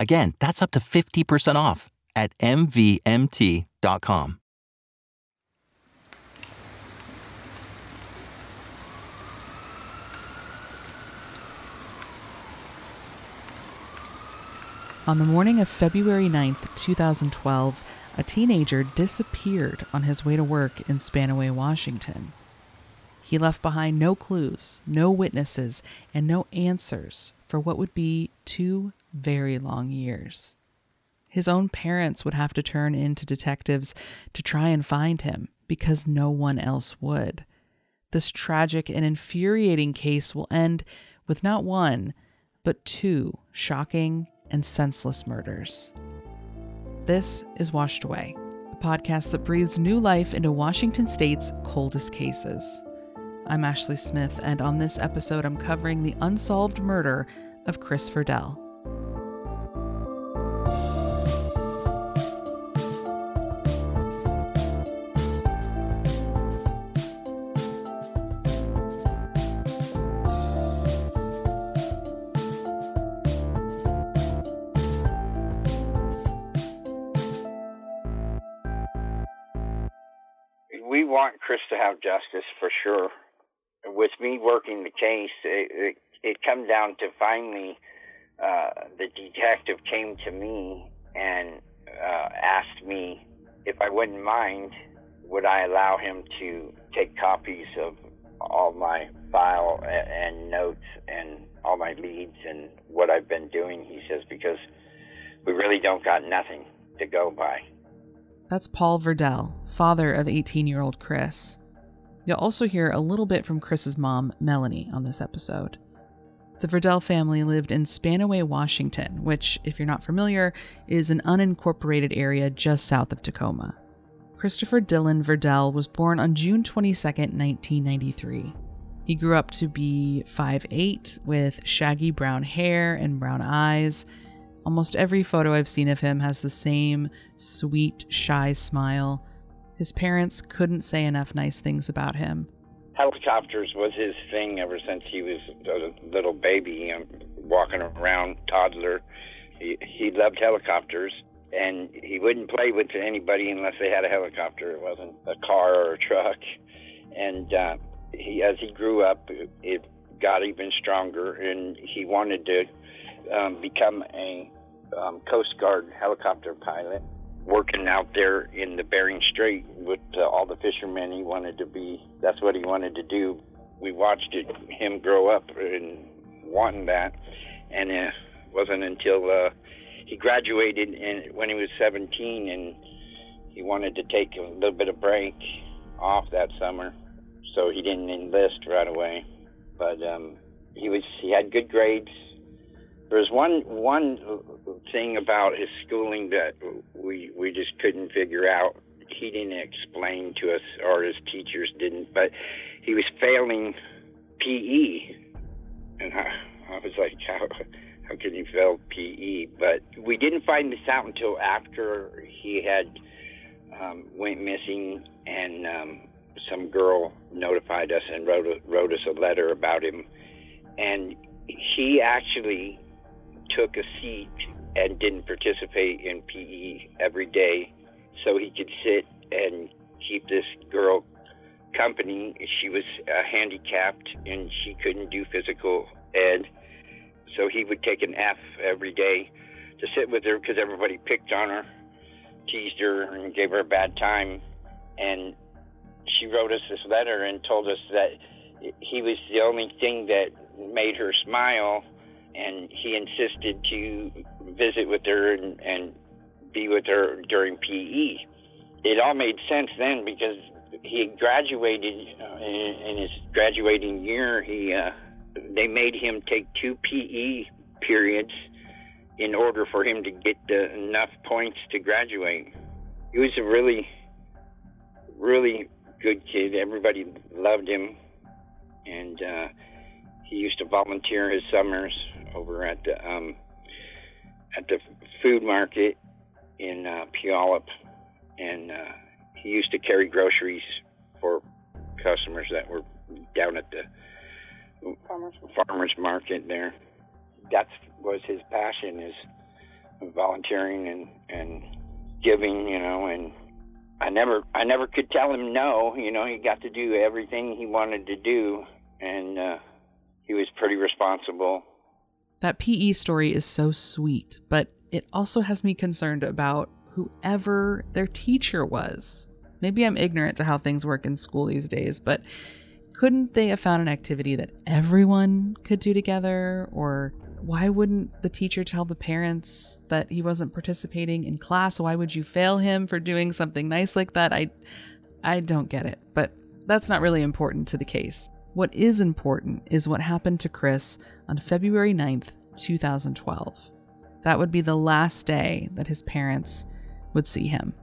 Again, that's up to 50% off at MVMT.com. On the morning of February 9th, 2012, a teenager disappeared on his way to work in Spanaway, Washington. He left behind no clues, no witnesses, and no answers for what would be two very long years. His own parents would have to turn into detectives to try and find him because no one else would. This tragic and infuriating case will end with not one, but two shocking and senseless murders. This is Washed Away, a podcast that breathes new life into Washington state's coldest cases. I'm Ashley Smith, and on this episode, I'm covering the unsolved murder of Chris Verdell. Justice for sure. With me working the case, it, it, it come down to finally uh, the detective came to me and uh, asked me if I wouldn't mind, would I allow him to take copies of all my file and notes and all my leads and what I've been doing. He says because we really don't got nothing to go by. That's Paul Verdell, father of 18 year old Chris. You'll also hear a little bit from Chris's mom, Melanie, on this episode. The Verdell family lived in Spanaway, Washington, which, if you're not familiar, is an unincorporated area just south of Tacoma. Christopher Dylan Verdell was born on June 22, 1993. He grew up to be 5'8 with shaggy brown hair and brown eyes Almost every photo I've seen of him has the same sweet, shy smile. His parents couldn't say enough nice things about him. Helicopters was his thing ever since he was a little baby, um, walking around, toddler. He, he loved helicopters, and he wouldn't play with anybody unless they had a helicopter. It wasn't a car or a truck. And uh, he, as he grew up, it got even stronger, and he wanted to um, become a um, Coast Guard helicopter pilot, working out there in the Bering Strait with uh, all the fishermen. He wanted to be. That's what he wanted to do. We watched it, him grow up and wanting that, and it wasn't until uh, he graduated and when he was 17 and he wanted to take a little bit of break off that summer, so he didn't enlist right away. But um, he was he had good grades there's one one thing about his schooling that we we just couldn't figure out. He didn't explain to us, or his teachers didn't. But he was failing PE, and I, I was like, how how can you fail PE? But we didn't find this out until after he had um, went missing, and um, some girl notified us and wrote a, wrote us a letter about him, and he actually took a seat and didn't participate in PE every day so he could sit and keep this girl company. She was uh, handicapped and she couldn't do physical ed. So he would take an F every day to sit with her because everybody picked on her. teased her and gave her a bad time. And she wrote us this letter and told us that he was the only thing that made her smile. And he insisted to visit with her and, and be with her during PE. It all made sense then because he graduated uh, in, in his graduating year. He uh, they made him take two PE periods in order for him to get the, enough points to graduate. He was a really, really good kid. Everybody loved him, and uh, he used to volunteer his summers over at the um, at the food market in uh, Puyallup, and uh, he used to carry groceries for customers that were down at the farmers, farmers market there. That was his passion is volunteering and and giving, you know, and I never I never could tell him no, you know, he got to do everything he wanted to do and uh he was pretty responsible. That PE story is so sweet, but it also has me concerned about whoever their teacher was. Maybe I'm ignorant to how things work in school these days, but couldn't they have found an activity that everyone could do together? Or why wouldn't the teacher tell the parents that he wasn't participating in class? Why would you fail him for doing something nice like that? I I don't get it, but that's not really important to the case. What is important is what happened to Chris on February 9th, 2012. That would be the last day that his parents would see him.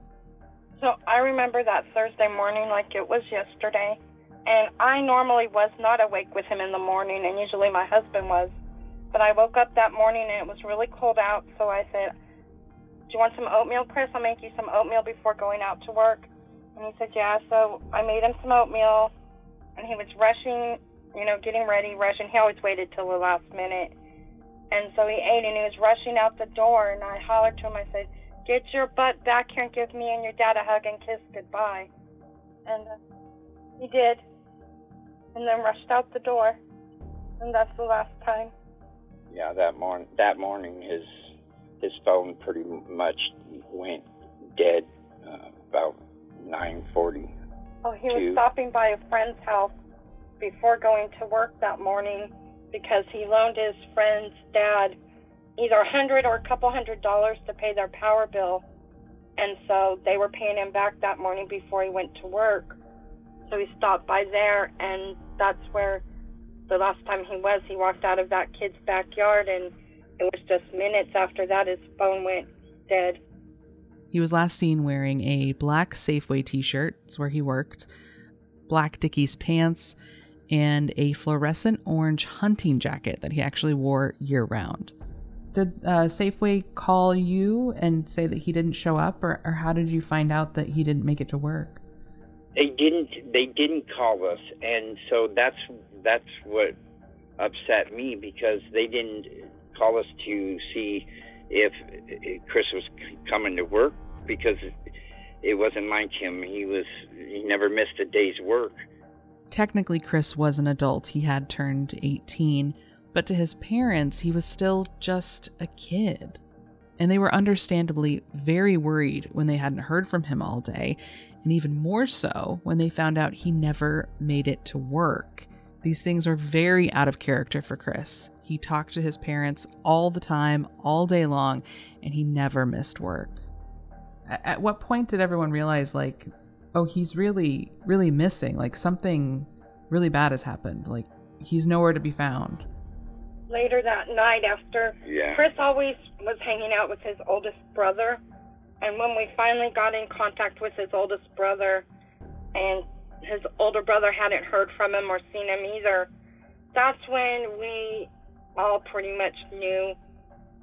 So I remember that Thursday morning like it was yesterday. And I normally was not awake with him in the morning, and usually my husband was. But I woke up that morning and it was really cold out, so I said, Do you want some oatmeal, Chris? I'll make you some oatmeal before going out to work. And he said, Yeah. So I made him some oatmeal, and he was rushing, you know, getting ready, rushing. He always waited till the last minute. And so he ate, and he was rushing out the door, and I hollered to him, I said, Get your butt back here and give me and your dad a hug and kiss goodbye. And uh, he did. And then rushed out the door. And that's the last time. Yeah, that morning. That morning, his his phone pretty much went dead uh, about 9:40. Oh, he was stopping by a friend's house before going to work that morning because he loaned his friend's dad either a hundred or a couple hundred dollars to pay their power bill. And so they were paying him back that morning before he went to work. So he stopped by there, and that's where the last time he was, he walked out of that kid's backyard, and it was just minutes after that his phone went dead. He was last seen wearing a black Safeway t shirt, it's where he worked, black Dickies pants, and a fluorescent orange hunting jacket that he actually wore year round did uh, Safeway call you and say that he didn't show up, or, or how did you find out that he didn't make it to work? They didn't. They didn't call us, and so that's that's what upset me because they didn't call us to see if Chris was coming to work because it wasn't like him. He was he never missed a day's work. Technically, Chris was an adult. He had turned 18 but to his parents, he was still just a kid. And they were understandably very worried when they hadn't heard from him all day, and even more so when they found out he never made it to work. These things are very out of character for Chris. He talked to his parents all the time, all day long, and he never missed work. At what point did everyone realize, like, oh, he's really, really missing? Like, something really bad has happened. Like, he's nowhere to be found later that night after yeah. Chris always was hanging out with his oldest brother. And when we finally got in contact with his oldest brother and his older brother hadn't heard from him or seen him either, that's when we all pretty much knew,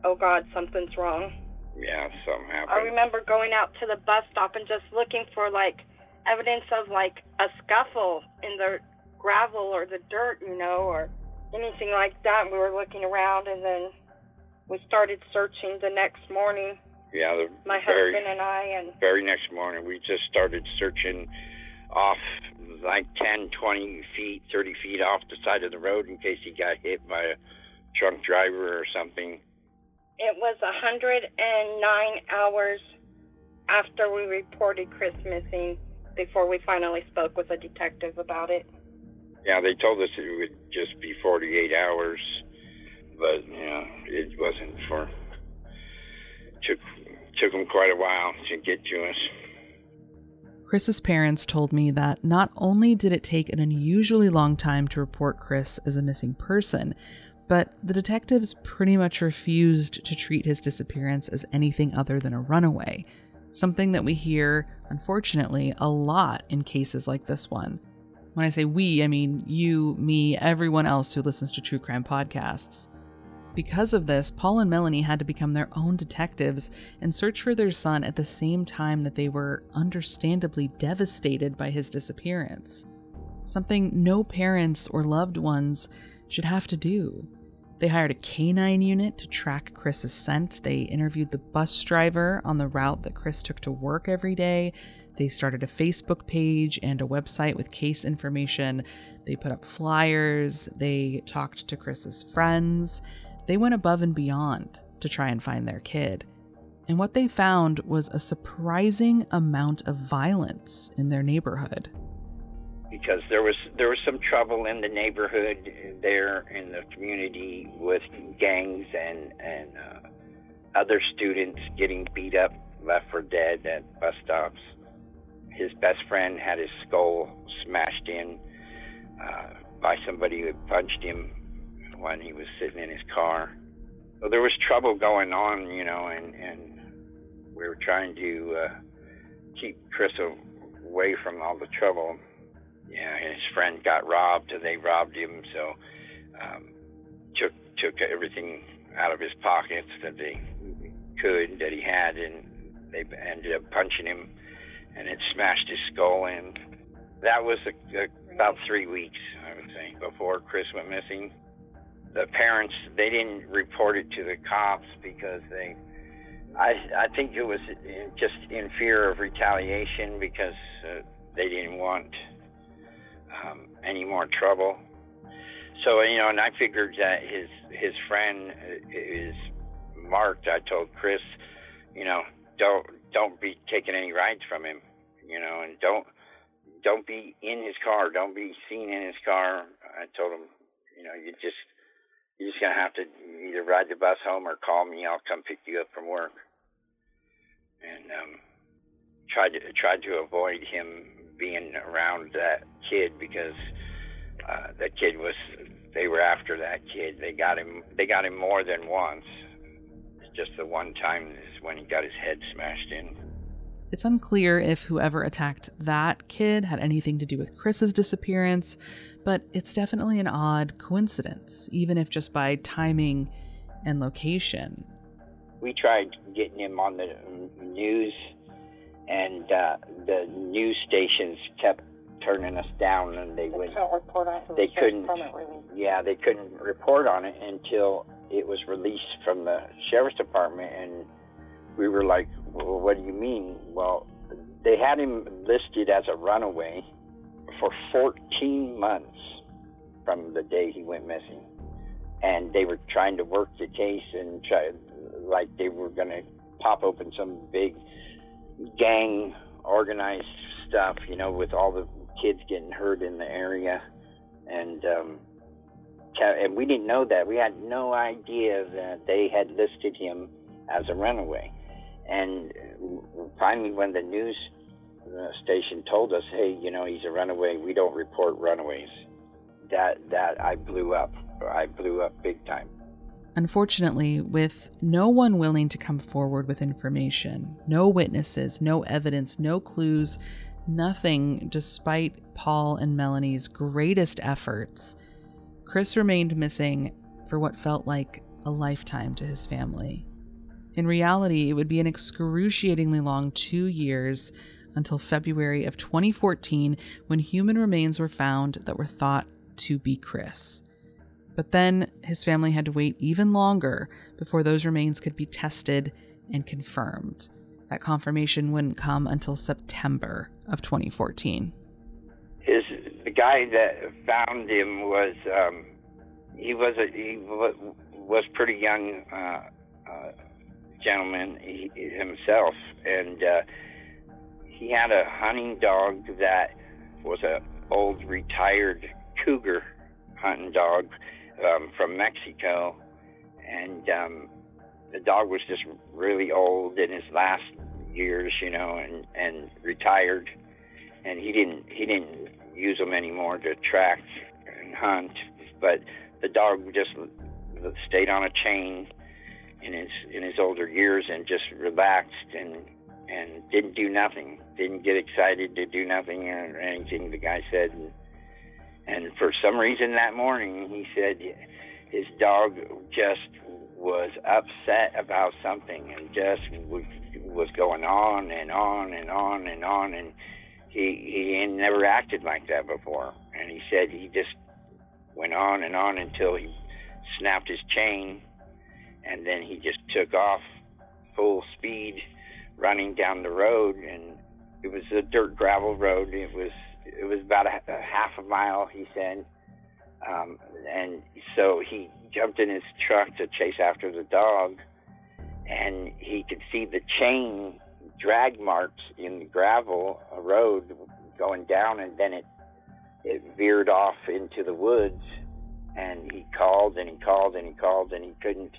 oh God, something's wrong. Yeah, something happened. I remember going out to the bus stop and just looking for like evidence of like a scuffle in the gravel or the dirt, you know, or anything like that. We were looking around, and then we started searching the next morning. Yeah, the my very, husband and I, and very next morning we just started searching off like 10, 20 feet, 30 feet off the side of the road in case he got hit by a drunk driver or something. It was 109 hours after we reported Chris missing before we finally spoke with a detective about it. Yeah, they told us it would just be 48 hours, but yeah, it wasn't for. Took took them quite a while to get to us. Chris's parents told me that not only did it take an unusually long time to report Chris as a missing person, but the detectives pretty much refused to treat his disappearance as anything other than a runaway, something that we hear, unfortunately, a lot in cases like this one. When I say we, I mean you, me, everyone else who listens to true crime podcasts. Because of this, Paul and Melanie had to become their own detectives and search for their son at the same time that they were understandably devastated by his disappearance. Something no parents or loved ones should have to do. They hired a canine unit to track Chris's scent. They interviewed the bus driver on the route that Chris took to work every day. They started a Facebook page and a website with case information. They put up flyers. They talked to Chris's friends. They went above and beyond to try and find their kid. And what they found was a surprising amount of violence in their neighborhood. Because there was there was some trouble in the neighborhood there in the community with gangs and and uh, other students getting beat up, left for dead at bus stops. His best friend had his skull smashed in uh, by somebody who punched him when he was sitting in his car. So there was trouble going on, you know, and and we were trying to uh, keep Chris away from all the trouble. Yeah, his friend got robbed. And they robbed him, so um, took took everything out of his pockets that they could that he had, and they ended up punching him, and it smashed his skull in. That was a, a, about three weeks, I would say, before Chris went missing the parents they didn't report it to the cops because they I I think it was just in fear of retaliation because uh, they didn't want um, any more trouble. So you know, and I figured that his his friend is marked. I told Chris, you know, don't don't be taking any rides from him, you know, and don't don't be in his car. Don't be seen in his car. I told him, you know, you just you're just gonna have to either ride the bus home or call me. I'll come pick you up from work. And um, tried to tried to avoid him being around that kid because uh, that kid was they were after that kid. They got him. They got him more than once. Just the one time is when he got his head smashed in. It's unclear if whoever attacked that kid had anything to do with Chris's disappearance, but it's definitely an odd coincidence, even if just by timing and location. We tried getting him on the news, and uh, the news stations kept turning us down, and they, they would report on it. They couldn't. Yeah, they couldn't report on it until it was released from the sheriff's department, and we were like, well, what do you mean? Well, they had him listed as a runaway for 14 months from the day he went missing. And they were trying to work the case and try, like they were going to pop open some big gang organized stuff, you know, with all the kids getting hurt in the area. And, um, and we didn't know that. We had no idea that they had listed him as a runaway. And finally, when the news uh, station told us, "Hey, you know, he's a runaway. We don't report runaways," that that I blew up. I blew up big time. Unfortunately, with no one willing to come forward with information, no witnesses, no evidence, no clues, nothing, despite Paul and Melanie's greatest efforts, Chris remained missing for what felt like a lifetime to his family. In reality, it would be an excruciatingly long two years until February of 2014 when human remains were found that were thought to be Chris. But then his family had to wait even longer before those remains could be tested and confirmed. That confirmation wouldn't come until September of 2014. His the guy that found him was um, he was a, he was pretty young. Uh, uh, gentleman he, himself, and uh, he had a hunting dog that was a old retired cougar hunting dog um, from Mexico, and um, the dog was just really old in his last years, you know, and and retired, and he didn't he didn't use them anymore to track and hunt, but the dog just stayed on a chain in his in his older years and just relaxed and and didn't do nothing, didn't get excited to do nothing or anything. The guy said, and, and for some reason that morning he said his dog just was upset about something and just was, going on and on and on and on. And he he had never acted like that before. And he said he just went on and on until he snapped his chain. And then he just took off full speed running down the road. And it was a dirt gravel road. It was it was about a, a half a mile he said um, and so he jumped in his truck to chase after the dog, and he could see the chain drag marks in the gravel road going down, and then it it veered off into the woods. And he called and he called and he called and he couldn't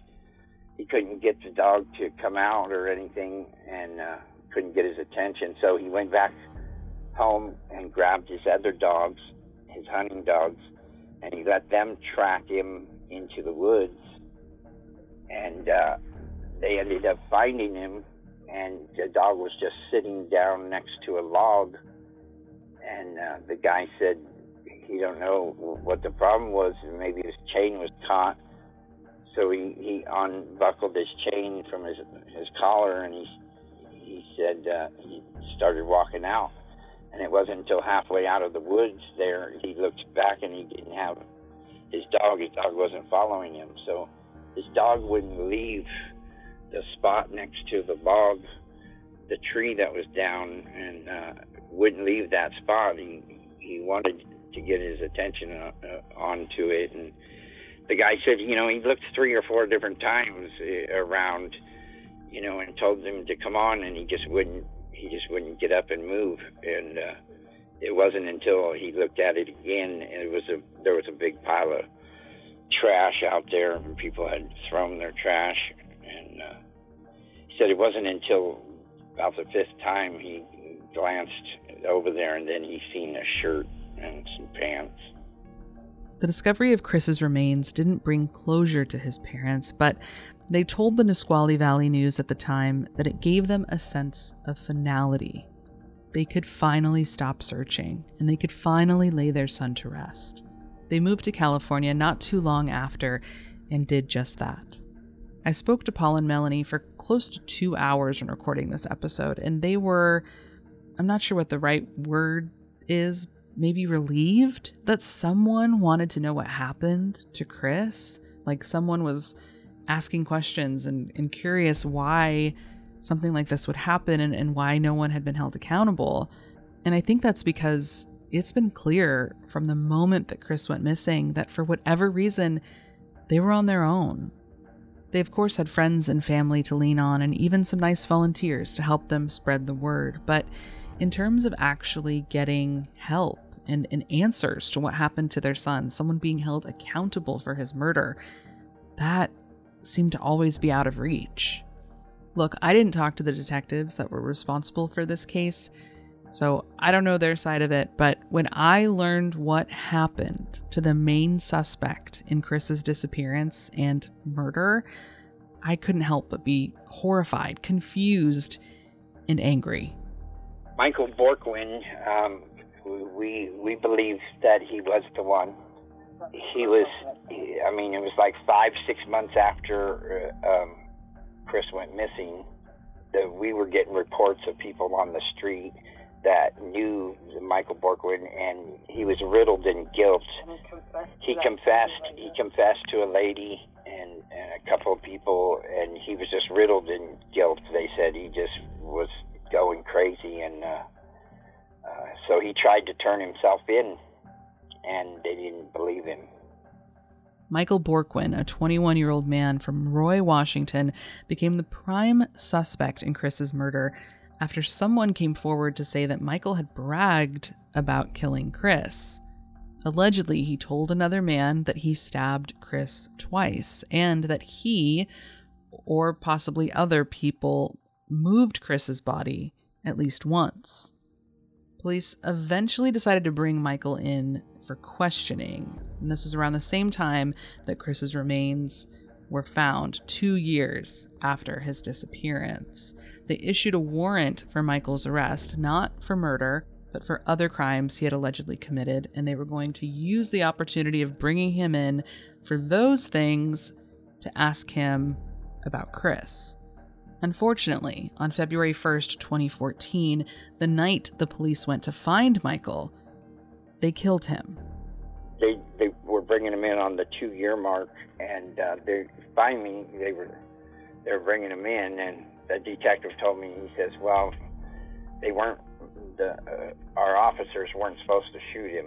he couldn't get the dog to come out or anything, and uh, couldn't get his attention. So he went back home and grabbed his other dogs, his hunting dogs, and he let them track him into the woods. And uh, they ended up finding him, and the dog was just sitting down next to a log. And uh, the guy said he don't know what the problem was. Maybe his chain was caught. So he, he unbuckled his chain from his his collar, and he he said uh, he started walking out. And it wasn't until halfway out of the woods there he looked back and he didn't have his dog. His dog wasn't following him, so his dog wouldn't leave the spot next to the log, the tree that was down, and uh, wouldn't leave that spot. He he wanted to get his attention uh, uh, onto it, and the guy said, you know, he looked three or four different times uh, around, you know, and told him to come on, and he just wouldn't he just wouldn't get up and move. And uh, it wasn't until he looked at it again, and it was a there was a big pile of trash out there, and people had thrown their trash. And uh, he said it wasn't until about the fifth time he glanced over there, and then he seen a shirt and some pants. The discovery of Chris's remains didn't bring closure to his parents, but they told the Nisqually Valley News at the time that it gave them a sense of finality. They could finally stop searching, and they could finally lay their son to rest. They moved to California not too long after and did just that. I spoke to Paul and Melanie for close to two hours when recording this episode, and they were, I'm not sure what the right word is, maybe relieved that someone wanted to know what happened to Chris. Like someone was asking questions and, and curious why something like this would happen and, and why no one had been held accountable. And I think that's because it's been clear from the moment that Chris went missing that for whatever reason, they were on their own. They, of course, had friends and family to lean on and even some nice volunteers to help them spread the word. But in terms of actually getting help and, and answers to what happened to their son, someone being held accountable for his murder, that seemed to always be out of reach. Look, I didn't talk to the detectives that were responsible for this case, so I don't know their side of it, but when I learned what happened to the main suspect in Chris's disappearance and murder, I couldn't help but be horrified, confused, and angry. Michael Borquin, um, we we believe that he was the one he was, I mean, it was like five, six months after uh, um, Chris went missing that we were getting reports of people on the street that knew Michael Borquin, and he was riddled in guilt. He confessed. He confessed to a lady and, and a couple of people, and he was just riddled in guilt. They said he just was going crazy, and uh, uh, so he tried to turn himself in and they didn't believe him. Michael Borquin, a 21 year old man from Roy, Washington, became the prime suspect in Chris's murder after someone came forward to say that Michael had bragged about killing Chris. Allegedly, he told another man that he stabbed Chris twice and that he, or possibly other people, moved Chris's body at least once. Police eventually decided to bring Michael in for questioning, and this was around the same time that Chris's remains were found, two years after his disappearance. They issued a warrant for Michael's arrest, not for murder, but for other crimes he had allegedly committed, and they were going to use the opportunity of bringing him in for those things to ask him about Chris. Unfortunately, on February 1st, 2014, the night the police went to find Michael, they killed him. They they were bringing him in on the two year mark, and uh, they finally they were they were bringing him in, and the detective told me he says, well, they weren't the uh, our officers weren't supposed to shoot him,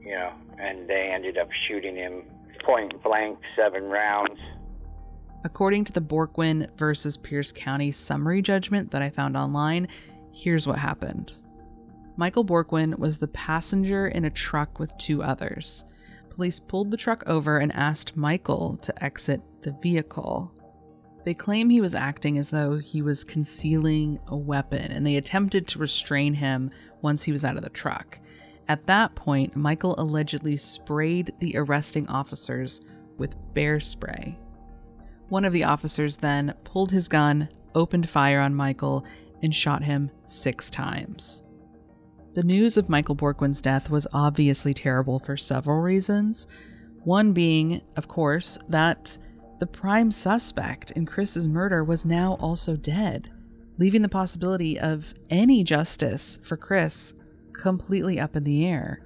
you know, and they ended up shooting him point blank, seven rounds. According to the Borquin versus Pierce County summary judgment that I found online, here's what happened. Michael Borquin was the passenger in a truck with two others. Police pulled the truck over and asked Michael to exit the vehicle. They claim he was acting as though he was concealing a weapon, and they attempted to restrain him once he was out of the truck. At that point, Michael allegedly sprayed the arresting officers with bear spray. One of the officers then pulled his gun, opened fire on Michael, and shot him six times. The news of Michael Borquin's death was obviously terrible for several reasons. One being, of course, that the prime suspect in Chris's murder was now also dead, leaving the possibility of any justice for Chris completely up in the air.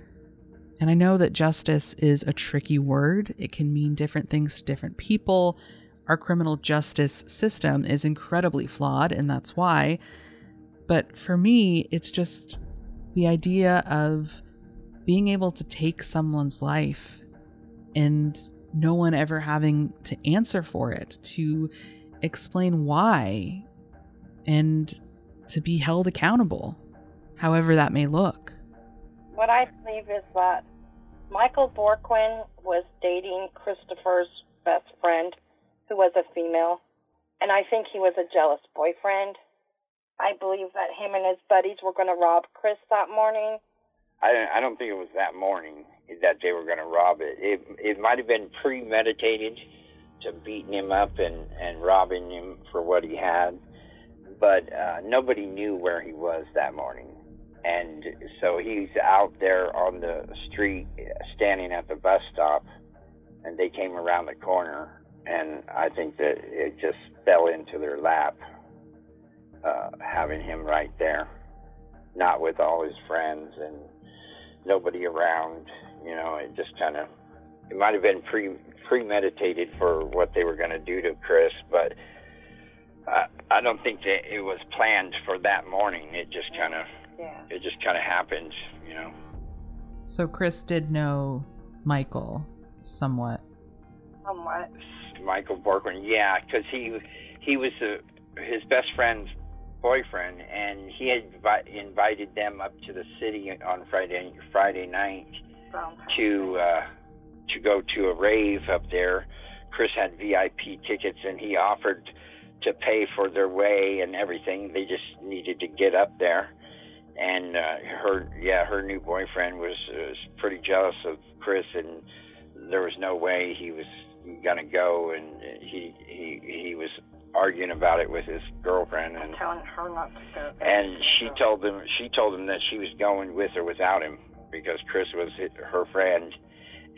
And I know that justice is a tricky word, it can mean different things to different people. Our criminal justice system is incredibly flawed, and that's why. But for me, it's just the idea of being able to take someone's life and no one ever having to answer for it, to explain why, and to be held accountable, however that may look. What I believe is that Michael Borquin was dating Christopher's best friend, who was a female, and I think he was a jealous boyfriend. I believe that him and his buddies were going to rob Chris that morning. I don't. I don't think it was that morning that they were going to rob it. It it might have been premeditated to beating him up and and robbing him for what he had, but uh, nobody knew where he was that morning, and so he's out there on the street standing at the bus stop, and they came around the corner, and I think that it just fell into their lap, uh, having him right there, not with all his friends and nobody around you know, it just kind of it might have been pre premeditated for what they were going to do to Chris, but I I don't think that it was planned for that morning. It just kind of yeah. it just kind of happened, you know. So Chris did know Michael somewhat. Somewhat. Michael Borquin, yeah, because he he was a, his best friend's boyfriend, and he had invited them up to the city on Friday Friday night to uh, to go to a rave up there. Chris had VIP tickets, and he offered to pay for their way and everything. They just needed to get up there. And uh, her, yeah, her new boyfriend was, was pretty jealous of Chris, and there was no way he was gonna go. And he he he was arguing about it with his girlfriend and telling her not to go. And she told him she told him that she was going with or without him because Chris was her friend,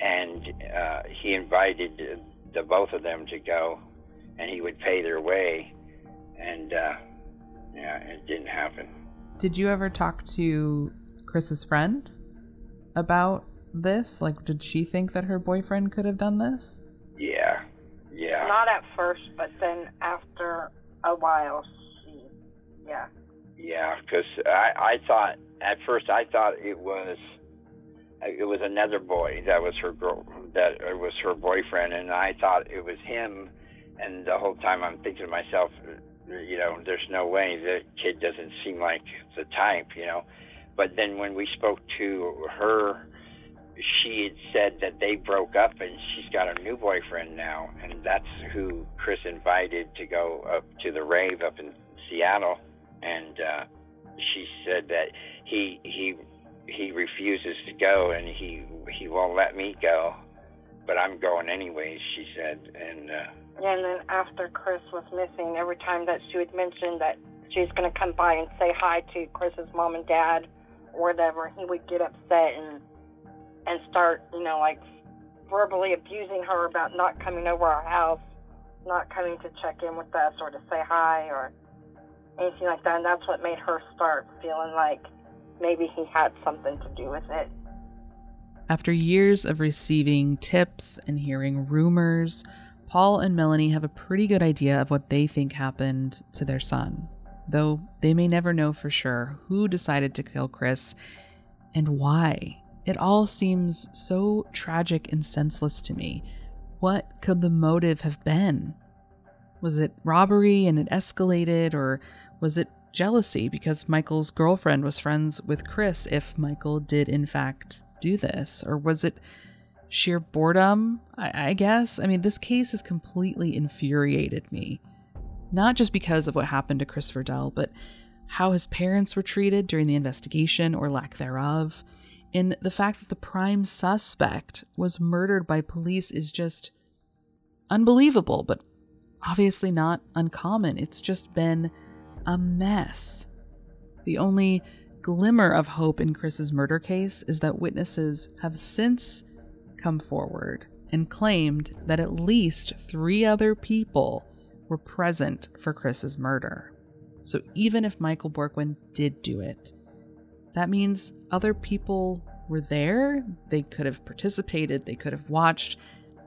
and uh, he invited the both of them to go, and he would pay their way, and uh, yeah, it didn't happen. Did you ever talk to Chris's friend about this? Like, did she think that her boyfriend could have done this? Not at first, but then after a while, she, yeah. Yeah, because I, I thought at first I thought it was it was another boy that was her girl that it was her boyfriend and I thought it was him and the whole time I'm thinking to myself you know there's no way the kid doesn't seem like the type you know but then when we spoke to her she had said that they broke up and she's got a new boyfriend now and that's who Chris invited to go up to the rave up in Seattle. And uh she said that he he he refuses to go and he he won't let me go but i'm going anyways she said. And uh and then after chris was missing every time that she would mention that she was going to come by and say hi to chris's mom and dad or whatever he would get upset and and start you know like verbally abusing her about not coming over our house not coming to check in with us or to say hi or anything like that and that's what made her start feeling like maybe he had something to do with it. After years of receiving tips and hearing rumors, Paul and Melanie have a pretty good idea of what they think happened to their son, though they may never know for sure who decided to kill Chris and why. It all seems so tragic and senseless to me. What could the motive have been? Was it robbery and it escalated, or was it jealousy because Michael's girlfriend was friends with Chris if Michael did, in fact, do this? Or was it sheer boredom? I, I, guess. I mean, this case has completely infuriated me. Not just because of what happened to Christopher Verdell, but how his parents were treated during the investigation or lack thereof. And the fact that the prime suspect was murdered by police is just unbelievable, but obviously not uncommon. It's just been a mess. The only glimmer of hope in Chris's murder case is that witnesses have since come forward and claimed that at least three other people were present for Chris's murder. So even if Michael Borquin did do it, that means other people were there. They could have participated, they could have watched,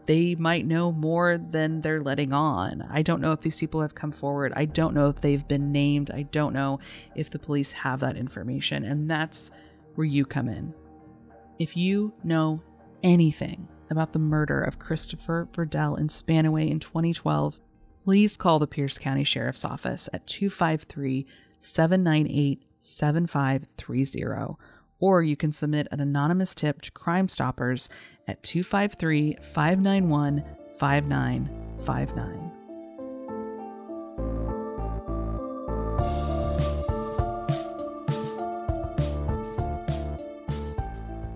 they might know more than they're letting on. I don't know if these people have come forward. I don't know if they've been named. I don't know if the police have that information. And that's where you come in. If you know anything about the murder of Christopher Verdell in Spanaway in 2012, please call the Pierce County Sheriff's Office at 253 798 7530 or you can submit an anonymous tip to Crime Stoppers at 253 591 5959.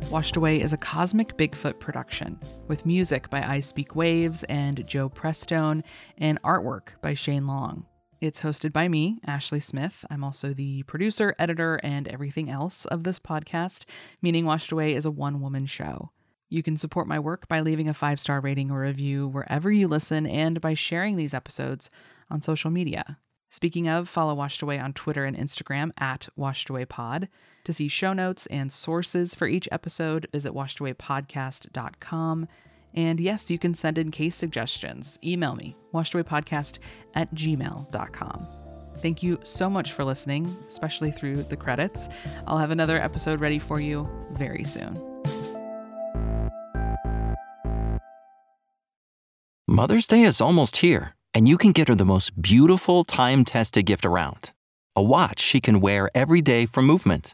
Washed Away is a cosmic Bigfoot production with music by I Speak Waves and Joe Prestone and artwork by Shane Long. It's hosted by me, Ashley Smith. I'm also the producer, editor, and everything else of this podcast, meaning Washed Away is a one woman show. You can support my work by leaving a five star rating or review wherever you listen and by sharing these episodes on social media. Speaking of, follow Washed Away on Twitter and Instagram at WashedAwayPod. To see show notes and sources for each episode, visit washedawaypodcast.com. And yes, you can send in case suggestions. Email me, washedawaypodcast at gmail.com. Thank you so much for listening, especially through the credits. I'll have another episode ready for you very soon. Mother's Day is almost here, and you can get her the most beautiful time tested gift around a watch she can wear every day for movement.